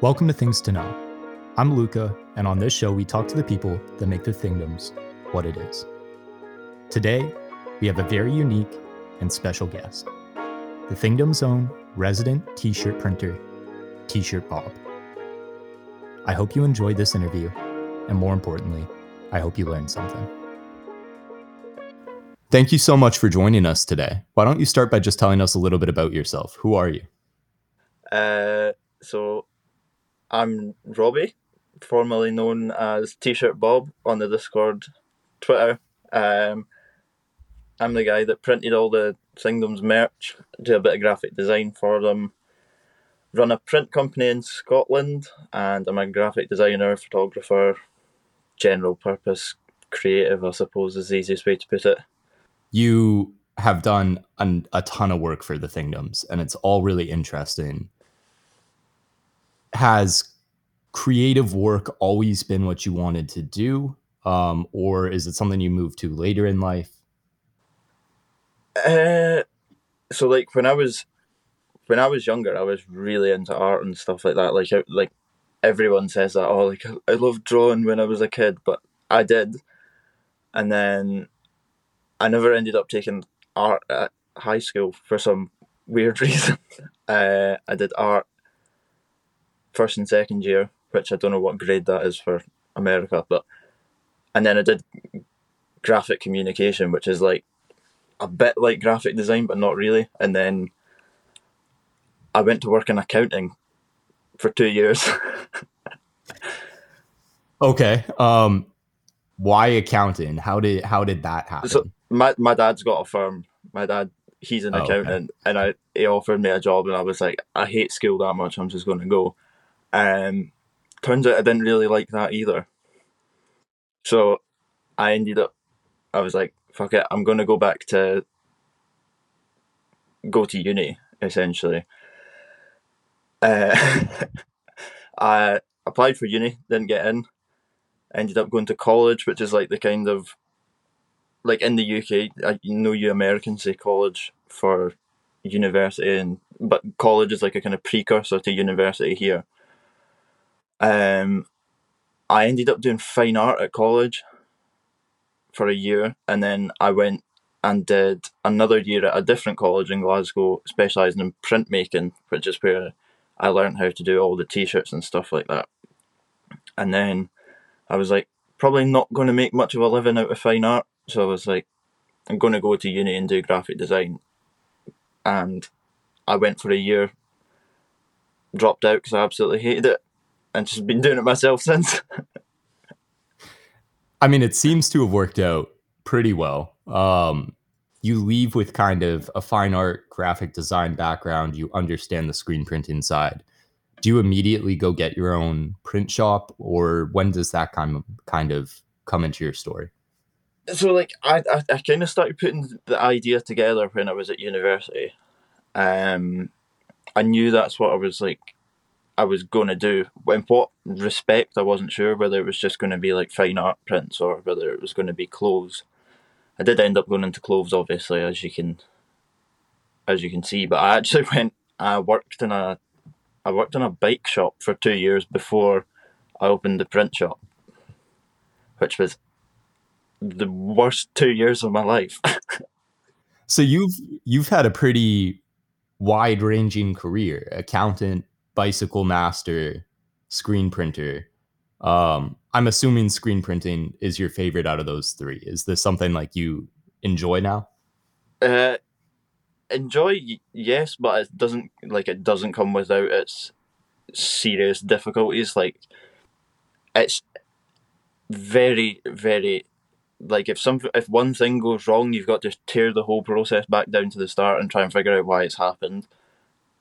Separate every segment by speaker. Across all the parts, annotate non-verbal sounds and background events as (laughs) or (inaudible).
Speaker 1: Welcome to Things to Know. I'm Luca, and on this show, we talk to the people that make the Thingdoms what it is. Today, we have a very unique and special guest the Thingdom's own resident t shirt printer, T shirt Bob. I hope you enjoyed this interview, and more importantly, I hope you learned something. Thank you so much for joining us today. Why don't you start by just telling us a little bit about yourself? Who are you?
Speaker 2: Uh, so I'm Robbie, formerly known as T-shirt Bob on the Discord, Twitter. Um, I'm the guy that printed all the Thingdoms merch, do a bit of graphic design for them, run a print company in Scotland, and I'm a graphic designer, photographer, general purpose creative, I suppose is the easiest way to put it.
Speaker 1: You have done an, a ton of work for the Thingdoms, and it's all really interesting. Has creative work always been what you wanted to do? Um, or is it something you moved to later in life?
Speaker 2: Uh, so like when I was when I was younger, I was really into art and stuff like that. Like like everyone says that. Oh, like I loved drawing when I was a kid, but I did, and then I never ended up taking art at high school for some weird (laughs) reason. uh, I did art first and second year, which I don't know what grade that is for America, but and then I did graphic communication, which is like a bit like graphic design, but not really. And then I went to work in accounting for two years. (laughs)
Speaker 1: okay. Um, why accounting? How did how did that happen?
Speaker 2: So my my dad's got a firm. My dad he's an oh, accountant, okay. and I he offered me a job, and I was like, I hate school that much. I'm just going to go. Um, turns out I didn't really like that either. So I ended up. I was like, fuck it. I'm going to go back to go to uni essentially. Uh, (laughs) I applied for uni, didn't get in. Ended up going to college, which is like the kind of like in the UK, I know you Americans say college for university, and but college is like a kind of precursor to university here. Um, I ended up doing fine art at college for a year, and then I went and did another year at a different college in Glasgow, specialising in printmaking, which is where I learned how to do all the t-shirts and stuff like that. And then I was like, probably not going to make much of a living out of fine art, so I was like, I'm going to go to uni and do graphic design. And I went for a year, dropped out because I absolutely hated it, and just been doing it myself since. (laughs)
Speaker 1: I mean, it seems to have worked out pretty well. Um, you leave with kind of a fine art graphic design background, you understand the screen print inside. Do you immediately go get your own print shop, or when does that kind of kind of come into your story?
Speaker 2: So, like, I I, I kind of started putting the idea together when I was at university. Um, I knew that's what I was like I was going to do. In what respect, I wasn't sure whether it was just going to be like fine art prints or whether it was going to be clothes. I did end up going into clothes, obviously, as you can, as you can see. But I actually (laughs) went. I worked in a, I worked in a bike shop for two years before I opened the print shop, which was the worst two years of my life. (laughs)
Speaker 1: so you've you've had a pretty wide ranging career accountant bicycle master screen printer. Um i'm assuming screen printing is your favorite out of those three. Is this something like you enjoy now?
Speaker 2: Uh enjoy yes but it doesn't like it doesn't come without its serious difficulties. Like it's very very like if some if one thing goes wrong you've got to tear the whole process back down to the start and try and figure out why it's happened.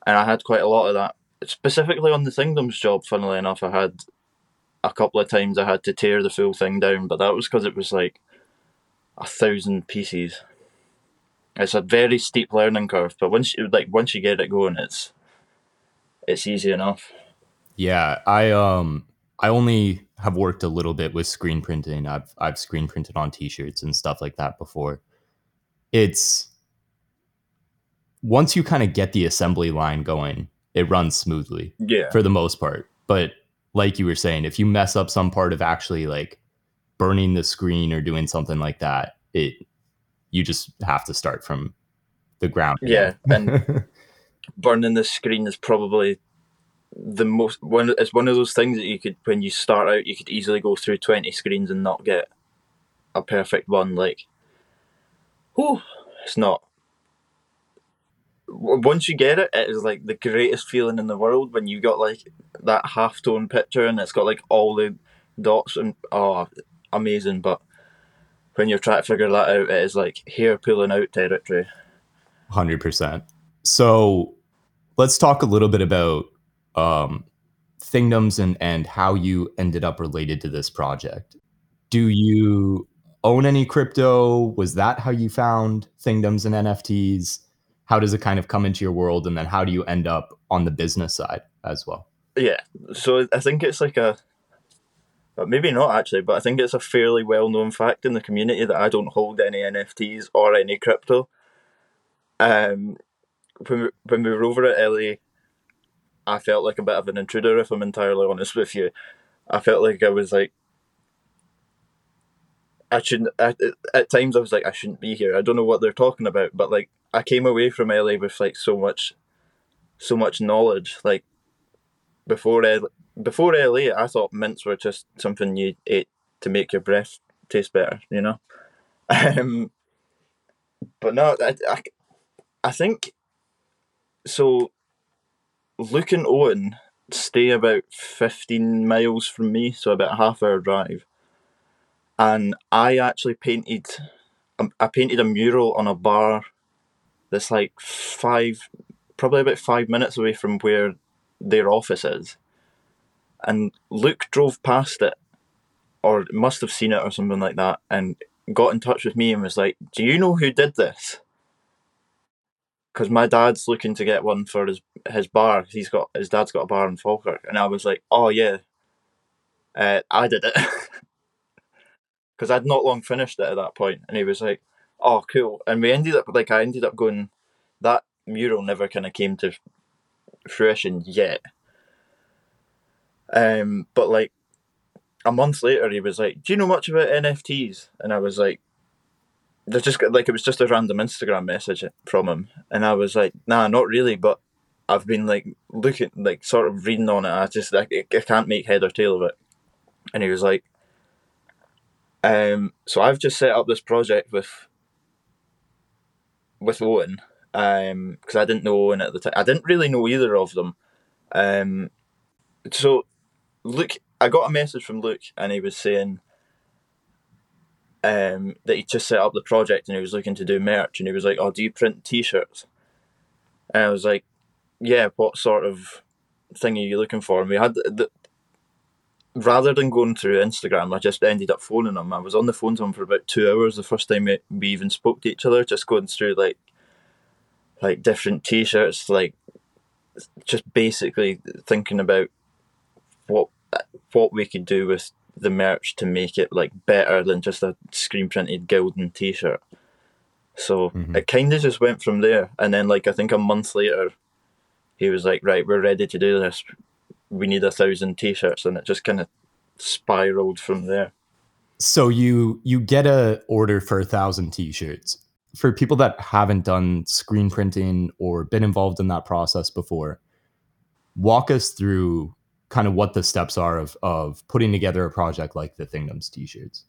Speaker 2: And i had quite a lot of that specifically on the Thingdoms job, funnily enough, I had a couple of times I had to tear the full thing down, but that was because it was like a thousand pieces. It's a very steep learning curve, but once you like once you get it going, it's it's easy enough.
Speaker 1: Yeah, I um I only have worked a little bit with screen printing. I've I've screen printed on t-shirts and stuff like that before. It's once you kind of get the assembly line going, it runs smoothly.
Speaker 2: Yeah.
Speaker 1: For the most part. but like you were saying, if you mess up some part of actually like burning the screen or doing something like that, it you just have to start from the ground.
Speaker 2: Yeah, and (laughs) burning the screen is probably the most one. It's one of those things that you could when you start out, you could easily go through twenty screens and not get a perfect one. Like, oh, it's not. Once you get it, it is like the greatest feeling in the world when you've got like that half tone picture and it's got like all the dots and oh, amazing. But when you're trying to figure that out, it is like hair pulling out territory.
Speaker 1: Hundred percent. So let's talk a little bit about um, Thingdoms and and how you ended up related to this project. Do you own any crypto? Was that how you found Thingdoms and NFTs? How does it kind of come into your world, and then how do you end up on the business side as well?
Speaker 2: Yeah, so I think it's like a, but maybe not actually, but I think it's a fairly well known fact in the community that I don't hold any NFTs or any crypto. Um, when we, when we were over at LA, I felt like a bit of an intruder. If I'm entirely honest with you, I felt like I was like I shouldn't. At, at times, I was like, I shouldn't be here. I don't know what they're talking about, but like, I came away from LA with like so much, so much knowledge. Like before, before LA, I thought mints were just something you ate to make your breath taste better. You know, (laughs) um, but no, I, I, I think so. Luke and Owen stay about fifteen miles from me, so about a half hour drive and I actually painted. Um, I painted a mural on a bar that's like five, probably about five minutes away from where their office is. And Luke drove past it, or must have seen it or something like that, and got in touch with me and was like, "Do you know who did this?" Because my dad's looking to get one for his his bar. He's got his dad's got a bar in Falkirk, and I was like, "Oh yeah, uh, I did it." (laughs) because I'd not long finished it at that point, and he was like, "Oh, cool." And we ended up like I ended up going. That mural never kind of came to fruition yet. Um, but like a month later, he was like, "Do you know much about NFTs?" And I was like, "There's just like it was just a random Instagram message from him," and I was like, "Nah, not really." But I've been like looking, like sort of reading on it. I just I, I can't make head or tail of it. And he was like, um, so I've just set up this project with with Owen because um, I didn't know Owen at the time. I didn't really know either of them. Um, so Luke, I got a message from Luke, and he was saying um, that he just set up the project and he was looking to do merch, and he was like, "Oh, do you print T-shirts?" And I was like, "Yeah, what sort of thing are you looking for?" And we had the, rather than going through Instagram, I just ended up phoning him. I was on the phone to him for about two hours the first time we even spoke to each other, just going through like like different T-shirts, like just basically thinking about what what we could do with the merch to make it like better than just a screen printed Gildan T-shirt. So mm-hmm. it kind of just went from there, and then like I think a month later, he was like, "Right, we're ready to do this we need a thousand t-shirts and it just kind of spiraled from there.
Speaker 1: So you you get a order for a thousand t-shirts. For people that haven't done screen printing or been involved in that process before walk us through kind of what the steps are of of putting together a project like the thingdoms t-shirts.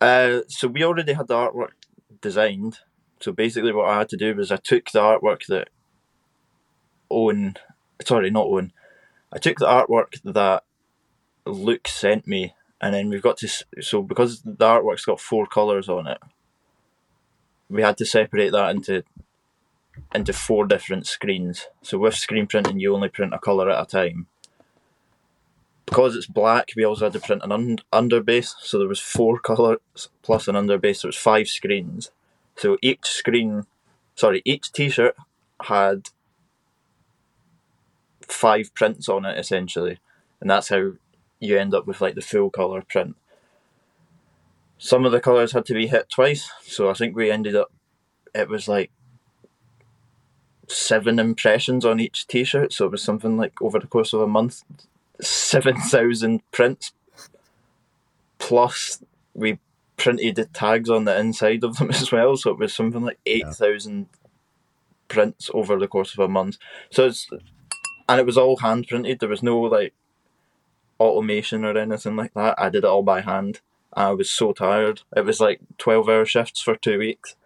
Speaker 2: Uh, so we already had the artwork designed. So basically what i had to do was i took the artwork that owen sorry not owen I took the artwork that Luke sent me, and then we've got to so because the artwork's got four colors on it, we had to separate that into into four different screens. So with screen printing, you only print a color at a time. Because it's black, we also had to print an un- underbase. So there was four colors plus an underbase. So it was five screens. So each screen, sorry, each T-shirt had five prints on it essentially, and that's how you end up with like the full color print. Some of the colors had to be hit twice, so I think we ended up. It was like seven impressions on each T-shirt, so it was something like over the course of a month, seven (laughs) thousand prints. Plus, we printed the tags on the inside of them (laughs) as well, so it was something like eight thousand yeah. prints over the course of a month. So it's and it was all hand printed. There was no like automation or anything like that. I did it all by hand. I was so tired. It was like twelve hour shifts for two weeks.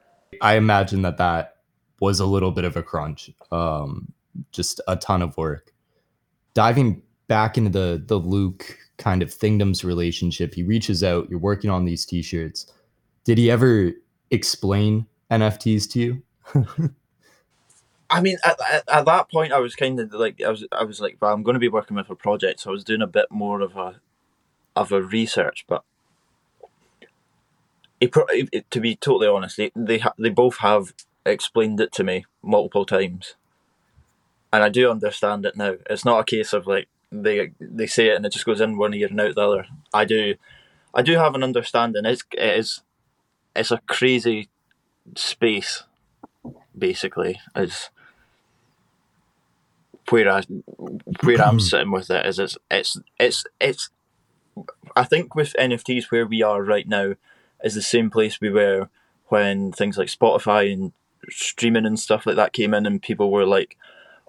Speaker 1: I imagine that that was a little bit of a crunch. Um, just a ton of work. Diving back into the the Luke kind of Thingdoms relationship, he reaches out. You're working on these T-shirts. Did he ever explain NFTs to you? (laughs)
Speaker 2: I mean, at, at, at, that point, I was kind of like, I was, I was like, well, I'm going to be working with a project, so I was doing a bit more of a, of a research. But to be totally honest, they they, ha- they both have explained it to me multiple times, and I do understand it now. It's not a case of like they they say it and it just goes in one ear and out the other. I do, I do have an understanding. It's it is, it's a crazy space, basically. Is where I where I'm (clears throat) sitting with it is it's it's it's it's. I think with NFTs where we are right now is the same place we were when things like Spotify and streaming and stuff like that came in, and people were like,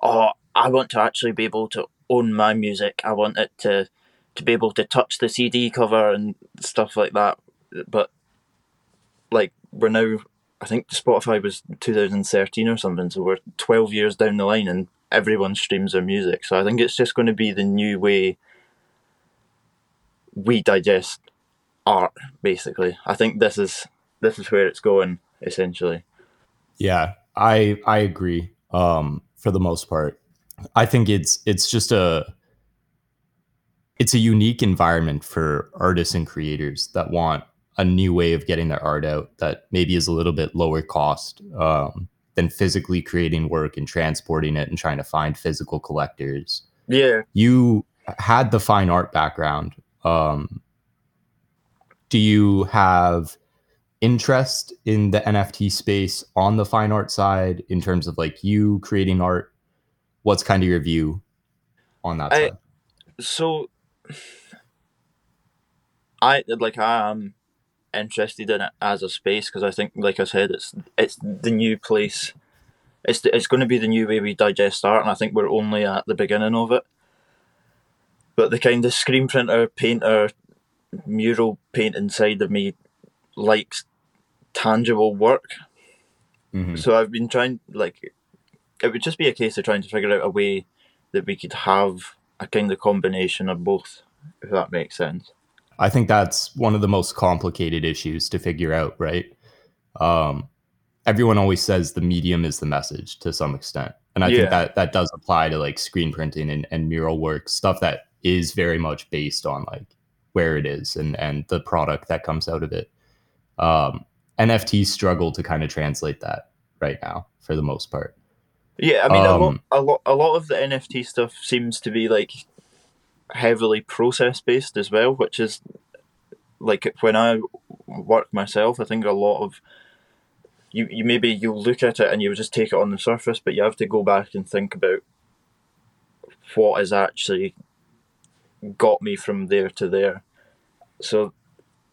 Speaker 2: "Oh, I want to actually be able to own my music. I want it to to be able to touch the CD cover and stuff like that." But like we're now, I think Spotify was 2013 or something, so we're 12 years down the line, and everyone streams their music. So I think it's just going to be the new way we digest art. Basically, I think this is this is where it's going essentially.
Speaker 1: Yeah, I I agree. Um, for the most part, I think it's it's just a it's a unique environment for artists and creators that want a new way of getting their art out that maybe is a little bit lower cost um, than physically creating work and transporting it and trying to find physical collectors.
Speaker 2: Yeah,
Speaker 1: you had the fine art background. Um, do you have interest in the NFT space on the fine art side in terms of like you creating art? What's kind of your view on that I, side?
Speaker 2: So I like I am interested in it as a space because I think, like I said, it's it's the new place. It's it's going to be the new way we digest art, and I think we're only at the beginning of it. But the kind of screen printer, painter, mural paint inside of me likes tangible work. Mm-hmm. So I've been trying, like, it would just be a case of trying to figure out a way that we could have a kind of combination of both, if that makes sense.
Speaker 1: I think that's one of the most complicated issues to figure out, right? Um, everyone always says the medium is the message to some extent. And I yeah. think that that does apply to like screen printing and, and mural work, stuff that is very much based on like where it is and and the product that comes out of it. Um, NFTs struggle to kind of translate that right now for the most part.
Speaker 2: Yeah, I mean, um, a, lot, a lot, a lot of the NFT stuff seems to be like heavily process based as well, which is like when I work myself, I think a lot of you, you maybe you look at it and you just take it on the surface, but you have to go back and think about what has actually got me from there to there. So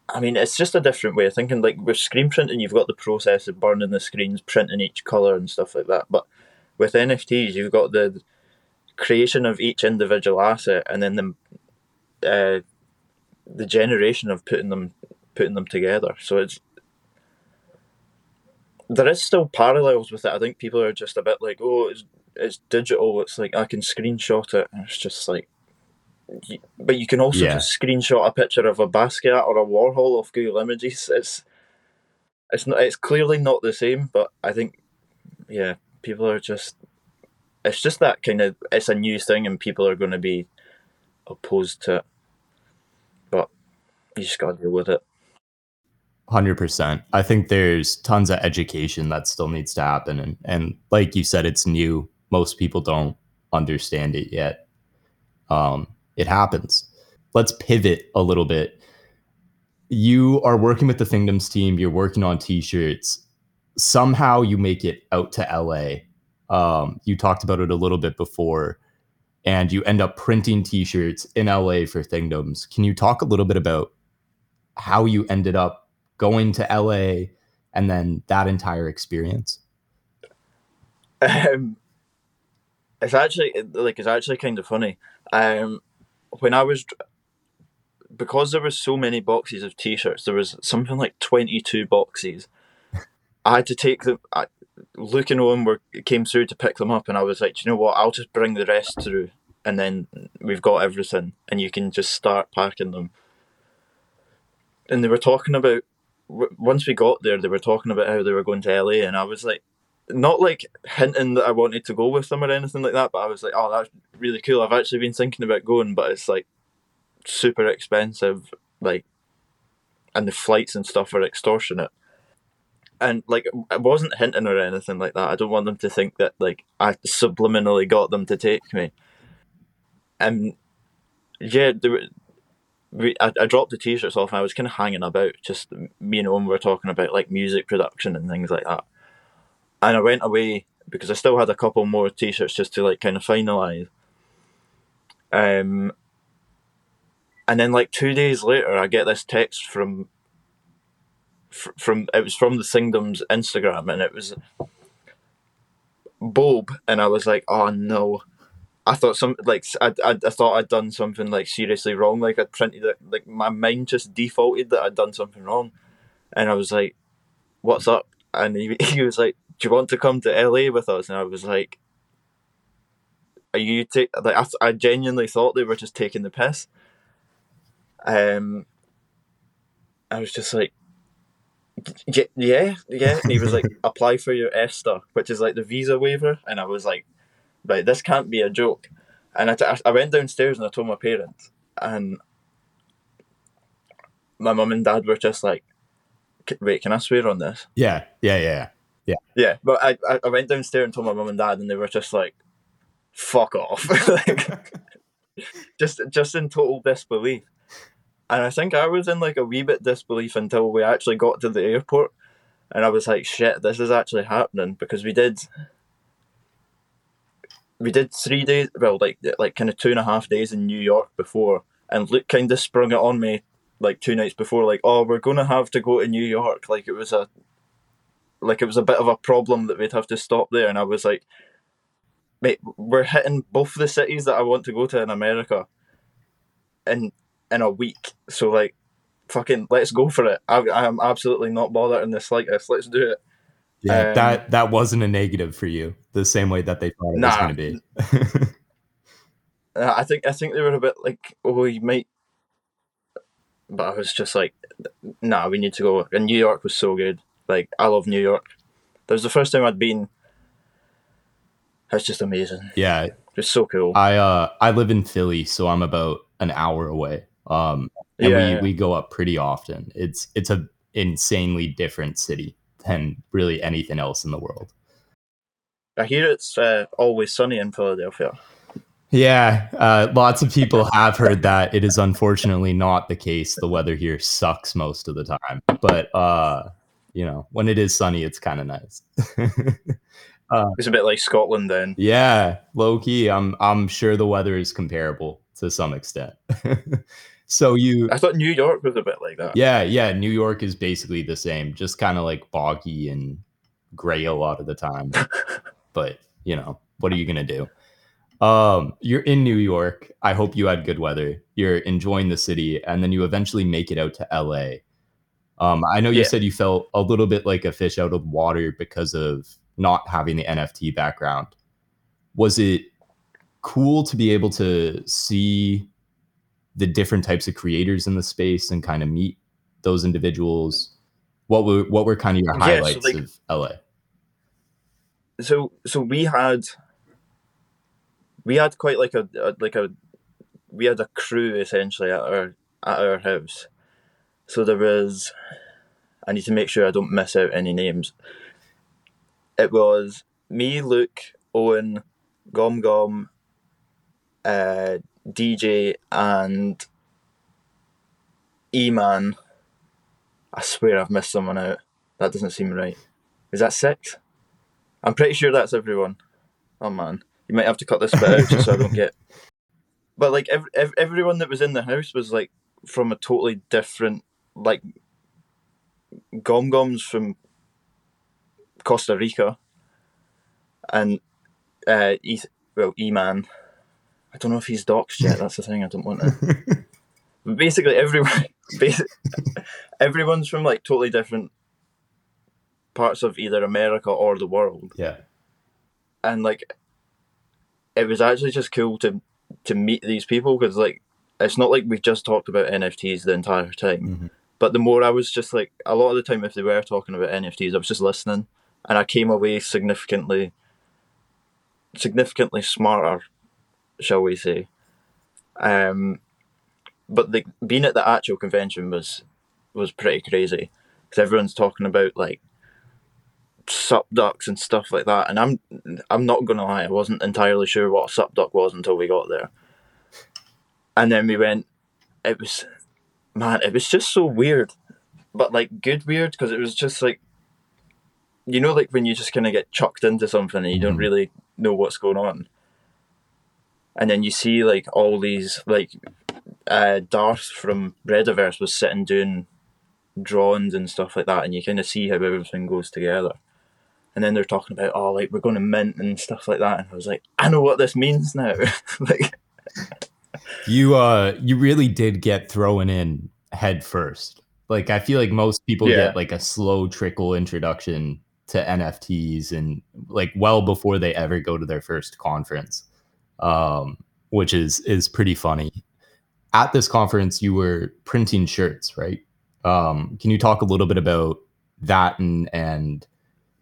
Speaker 2: I mean, it's just a different way of thinking. Like with screen printing, you've got the process of burning the screens, printing each color and stuff like that. But with NFTs, you've got the creation of each individual asset, and then the uh, the generation of putting them putting them together. So it's there is still parallels with it. I think people are just a bit like, oh, it's it's digital. It's like I can screenshot it, and it's just like but you can also yeah. just screenshot a picture of a Basquiat or a Warhol off Google Images. It's it's not. It's clearly not the same, but I think, yeah, people are just. It's just that kind of. It's a new thing, and people are going to be opposed to it. But you just got to deal with it.
Speaker 1: Hundred percent. I think there's tons of education that still needs to happen, and and like you said, it's new. Most people don't understand it yet. Um, it happens. Let's pivot a little bit. You are working with the Thingdoms team, you're working on t shirts. Somehow you make it out to LA. Um, you talked about it a little bit before, and you end up printing T-shirts in LA for Thingdoms. Can you talk a little bit about how you ended up going to LA and then that entire experience?
Speaker 2: Um, it's actually like it's actually kind of funny. Um, when I was because there was so many boxes of t-shirts, there was something like twenty two boxes. I had to take them. I, Luke and Owen were came through to pick them up, and I was like, you know what? I'll just bring the rest through, and then we've got everything, and you can just start packing them. And they were talking about once we got there, they were talking about how they were going to LA, and I was like, not like hinting that I wanted to go with them or anything like that, but I was like, oh, that's really cool. I've actually been thinking about going, but it's like super expensive, like, and the flights and stuff are extortionate. And like, I wasn't hinting or anything like that. I don't want them to think that like I subliminally got them to take me. And yeah, there were, we, I, I dropped the t-shirts off and I was kind of hanging about. Just me and Owen were talking about like music production and things like that and I went away because I still had a couple more t-shirts just to like kind of finalize. Um, and then like two days later, I get this text from from it was from the Thingdoms Instagram, and it was Bob, and I was like, oh no. I thought some like I, I, I thought I'd done something like seriously wrong. Like I'd printed it. Like my mind just defaulted that I'd done something wrong, and I was like, "What's up?" And he, (laughs) he was like, do you want to come to LA with us? And I was like, are you take like I, I genuinely thought they were just taking the piss. Um, I was just like, yeah, yeah, yeah. And he was like, (laughs) apply for your ESTA, which is like the visa waiver. And I was like, right, this can't be a joke. And I, t- I went downstairs and I told my parents, and my mum and dad were just like, wait, can I swear on this?
Speaker 1: Yeah, yeah, yeah. Yeah.
Speaker 2: Yeah. But I, I went downstairs and told my mum and dad, and they were just like, fuck off. (laughs) like, (laughs) just, just in total disbelief. And I think I was in like a wee bit disbelief until we actually got to the airport. And I was like, shit, this is actually happening because we did we did three days well like like kind of two and a half days in New York before. And Luke kind of sprung it on me like two nights before like oh we're gonna have to go to New York. Like it was a like it was a bit of a problem that we'd have to stop there, and I was like, mate, we're hitting both the cities that I want to go to in America. In in a week. So like, fucking, let's go for it. I, I'm absolutely not bothered in the slightest. Let's do it.
Speaker 1: Yeah, um, that that wasn't a negative for you, the same way that they thought it nah, was going to be. (laughs)
Speaker 2: I think I think they were a bit like, oh, you might, but I was just like, nah, we need to go. And New York was so good. Like I love New York. That was the first time I'd been. It's just amazing.
Speaker 1: Yeah,
Speaker 2: just so cool.
Speaker 1: I uh I live in Philly, so I'm about an hour away. Um, and yeah, we yeah. we go up pretty often. It's it's a insanely different city than really anything else in the world.
Speaker 2: I hear it's uh, always sunny in Philadelphia.
Speaker 1: Yeah, uh, lots of people (laughs) have heard that. It is unfortunately not the case. The weather here sucks most of the time, but uh, you know, when it is sunny, it's kind of nice. (laughs)
Speaker 2: uh, it's a bit like Scotland then.
Speaker 1: Yeah, low key. I'm I'm sure the weather is comparable to some extent. (laughs) so you
Speaker 2: I thought New York was a bit like that.
Speaker 1: Yeah, yeah, New York is basically the same, just kind of like boggy and gray a lot of the time. (laughs) but, you know, what are you going to do? Um, you're in New York. I hope you had good weather. You're enjoying the city and then you eventually make it out to LA. Um, I know you yeah. said you felt a little bit like a fish out of water because of not having the NFT background. Was it cool to be able to see the different types of creators in the space and kind of meet those individuals? What were what were kind of your highlights yeah, so like, of LA?
Speaker 2: So so we had we had quite like a, a like a we had a crew essentially at our at our house so there was, I need to make sure I don't miss out any names. It was me, Luke, Owen, Gom Gom, uh, DJ, and E Man. I swear I've missed someone out. That doesn't seem right. Is that six? I'm pretty sure that's everyone. Oh man, you might have to cut this bit out just so I don't get. (laughs) But like ev- ev- everyone that was in the house was like from a totally different like gom goms from Costa Rica, and uh, e- well, E Man. I don't know if he's doxed yet. That's the thing. I don't want to. (laughs) basically, everyone, (laughs) basi- everyone's from like totally different parts of either America or the world,
Speaker 1: Yeah.
Speaker 2: and like, it was actually just cool to to meet these people because like, it's not like we've just talked about NFTs the entire time.
Speaker 1: Mhm.
Speaker 2: But the more I was just like, a lot of the time, if they were talking about NFTs, I was just listening, and I came away significantly, significantly smarter, shall we say. Um, but the being at the actual convention was was pretty crazy because everyone's talking about like SupDucks and stuff like that, and I'm I'm not gonna lie, I wasn't entirely sure what a SupDuck was until we got there, and then we went. It was, man, it was just so weird, but like good weird because it was just like, you know, like when you just kind of get chucked into something and you don't
Speaker 1: Mhm.
Speaker 2: really know what's going on, and then you see like all these like, uh, Darth from Rediverse was sitting doing drawings and stuff like that, and you kind of see how everything goes together. And then they're talking about, oh, like we're going to mint and stuff like that, and I was like, I know what this means now. (laughs) like,
Speaker 1: You uh you really did get thrown in head first. Like I feel like most people
Speaker 2: Yeah.
Speaker 1: get like a slow trickle introduction to NFTs and like well before they ever go to their first conference. Um which is is pretty funny. At this conference you were printing shirts, right? Um can you talk a little bit about that and and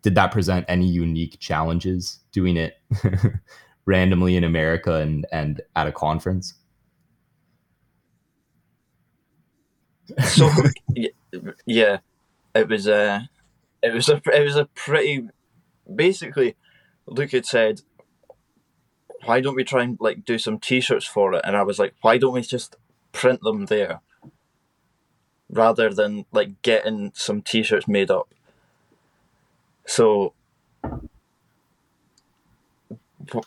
Speaker 1: did that present any unique challenges doing it (laughs) randomly in America and and at a conference?
Speaker 2: so (laughs) yeah, it was a, it was a, it was a pretty, basically, Luke had said, why don't we try and like do some t-shirts for it? And I was like, why don't we just print them there, rather than like getting some t-shirts made up. So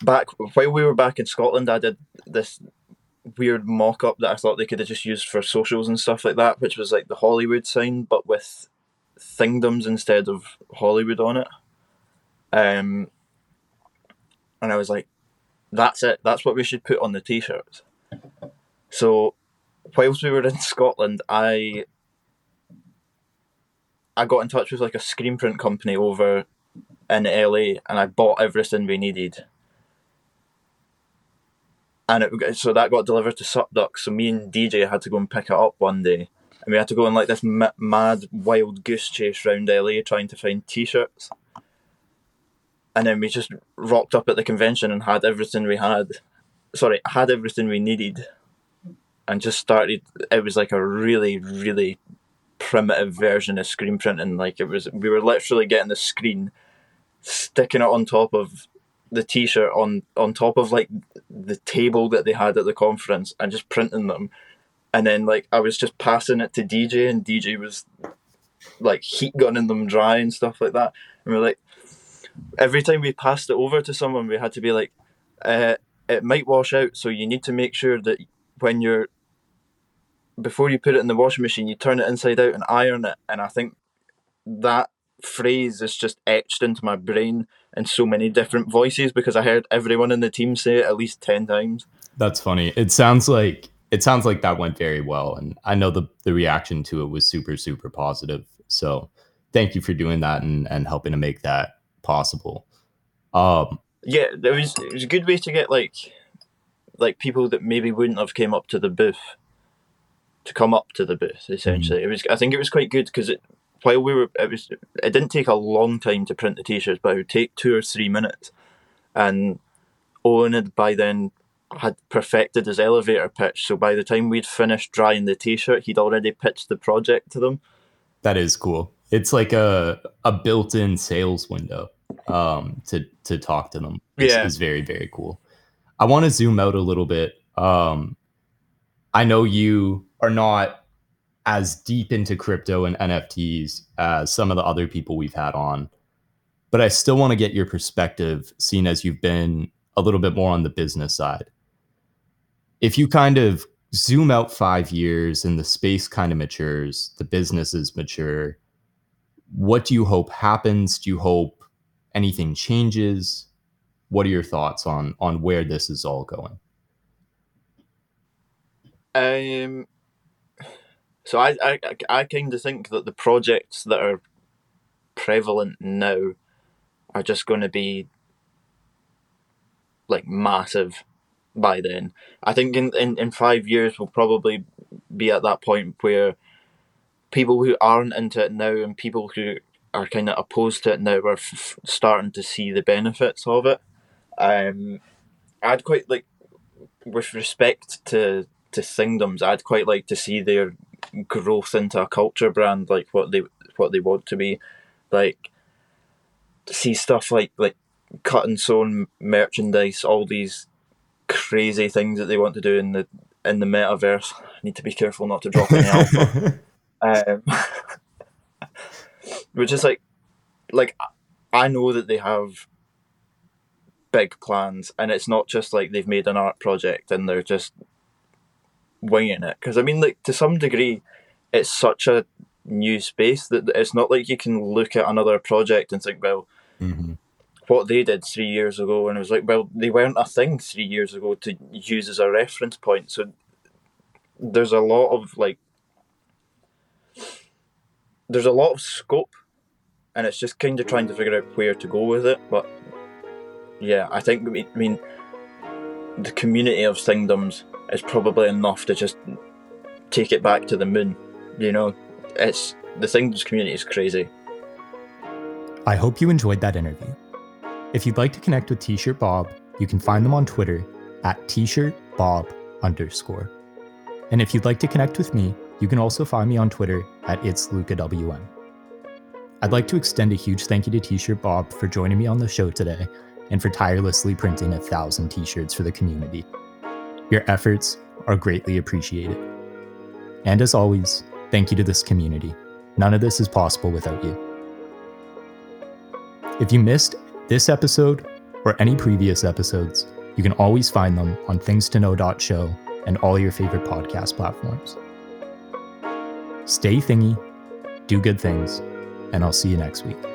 Speaker 2: back while we were back in Scotland, I did this weird mock up that I thought they could have just used for socials and stuff like that, which was like the Hollywood sign, but with Thingdoms instead of Hollywood on it. Um, and I was like, that's it. That's what we should put on the t-shirts. So, whilst we were in Scotland, I I got in touch with like a screen print company over in LA, and I bought everything we needed and it, so that got delivered to SupDuck. So me and DJ had to go and pick it up one day, and we had to go on like this mad wild goose chase around LA trying to find T-shirts. And then we just rocked up at the convention and had everything we had. Sorry, had everything we needed, and just started. It was like a really, really primitive version of screen printing. Like it was, we were literally getting the screen, sticking it on top of the t-shirt on on top of like the table that they had at the conference and just printing them and then like I was just passing it to DJ and DJ was like heat gunning them dry and stuff like that and we're like every time we passed it over to someone we had to be like uh, it might wash out so you need to make sure that when you're before you put it in the washing machine you turn it inside out and iron it and I think that phrase is just etched into my brain in so many different voices because I heard everyone in the team say it at least 10 times.
Speaker 1: That's funny. It sounds like it sounds like that went very well and I know the the reaction to it was super super positive. So, thank you for doing that and and helping to make that possible. Um
Speaker 2: Yeah, it was it was a good way to get like like people that maybe wouldn't have came up to the booth to come up to the booth essentially. It was I think it was quite good because it while we were it was it didn't take a long time to print the t-shirts but it would take 2 or 3 minutes and Owen had by then had perfected his elevator pitch so by the time we'd finished drying the t-shirt he'd already pitched the project to them
Speaker 1: that is cool. It's like a a built-in sales window um to to talk to them. This
Speaker 2: Yeah.
Speaker 1: is very very cool. I want to zoom out a little bit. Um I know you are not as deep into crypto and NFTs as some of the other people we've had on. but I still want to get your perspective, seeing as you've been a little bit more on the business side. If you kind of zoom out five years and the space kind of matures, the businesses mature, what do you hope happens? Do you hope anything changes? What are your thoughts on on where this is all going?
Speaker 2: Um, so I I, I kind of think that the projects that are prevalent now are just going to be like massive by then. I think in, in, in five years we'll probably be at that point where people who aren't into it now and people who are kind of opposed to it now are f- starting to see the benefits of it. Um, I'd quite like, with respect to to Thingdoms, I'd quite like to see their growth into a culture brand, like what they what they want to be, like see stuff like like cut and sewn merchandise, all these crazy things that they want to do in the in the metaverse. I need to be careful not to drop any (laughs) alpha. Um, (laughs) which is like, like I know that they have big plans, and it's not just like they've made an art project and they're just winging it. Because I mean, like to some degree, it's such a new space that it's not like you can look at another project and think, well, mm-hmm. what they did three years ago, and it was like, well, they weren't a thing three years ago to use as a reference point. So there's a lot of like, there's a lot of scope, and it's just kind of trying to figure out where to go with it. But yeah, I think I mean the community of Thingdoms is probably enough to just take it back to the moon. You know, it's the Thingdoms community is crazy.
Speaker 1: I hope you enjoyed that interview. If you'd like to connect with T-shirt Bob, you can find them on Twitter at T-shirt Bob underscore. And if you'd like to connect with me, you can also find me on Twitter at It's Luca WM. I'd like to extend a huge thank you to T-shirt Bob for joining me on the show today and for tirelessly printing a thousand t-shirts for the community. Your efforts are greatly appreciated. And as always, thank you to this community. None of this is possible without you. If you missed this episode or any previous episodes, you can always find them on thingstoKnow.show and all your favorite podcast platforms. Stay thingy, do good things, and I'll see you next week.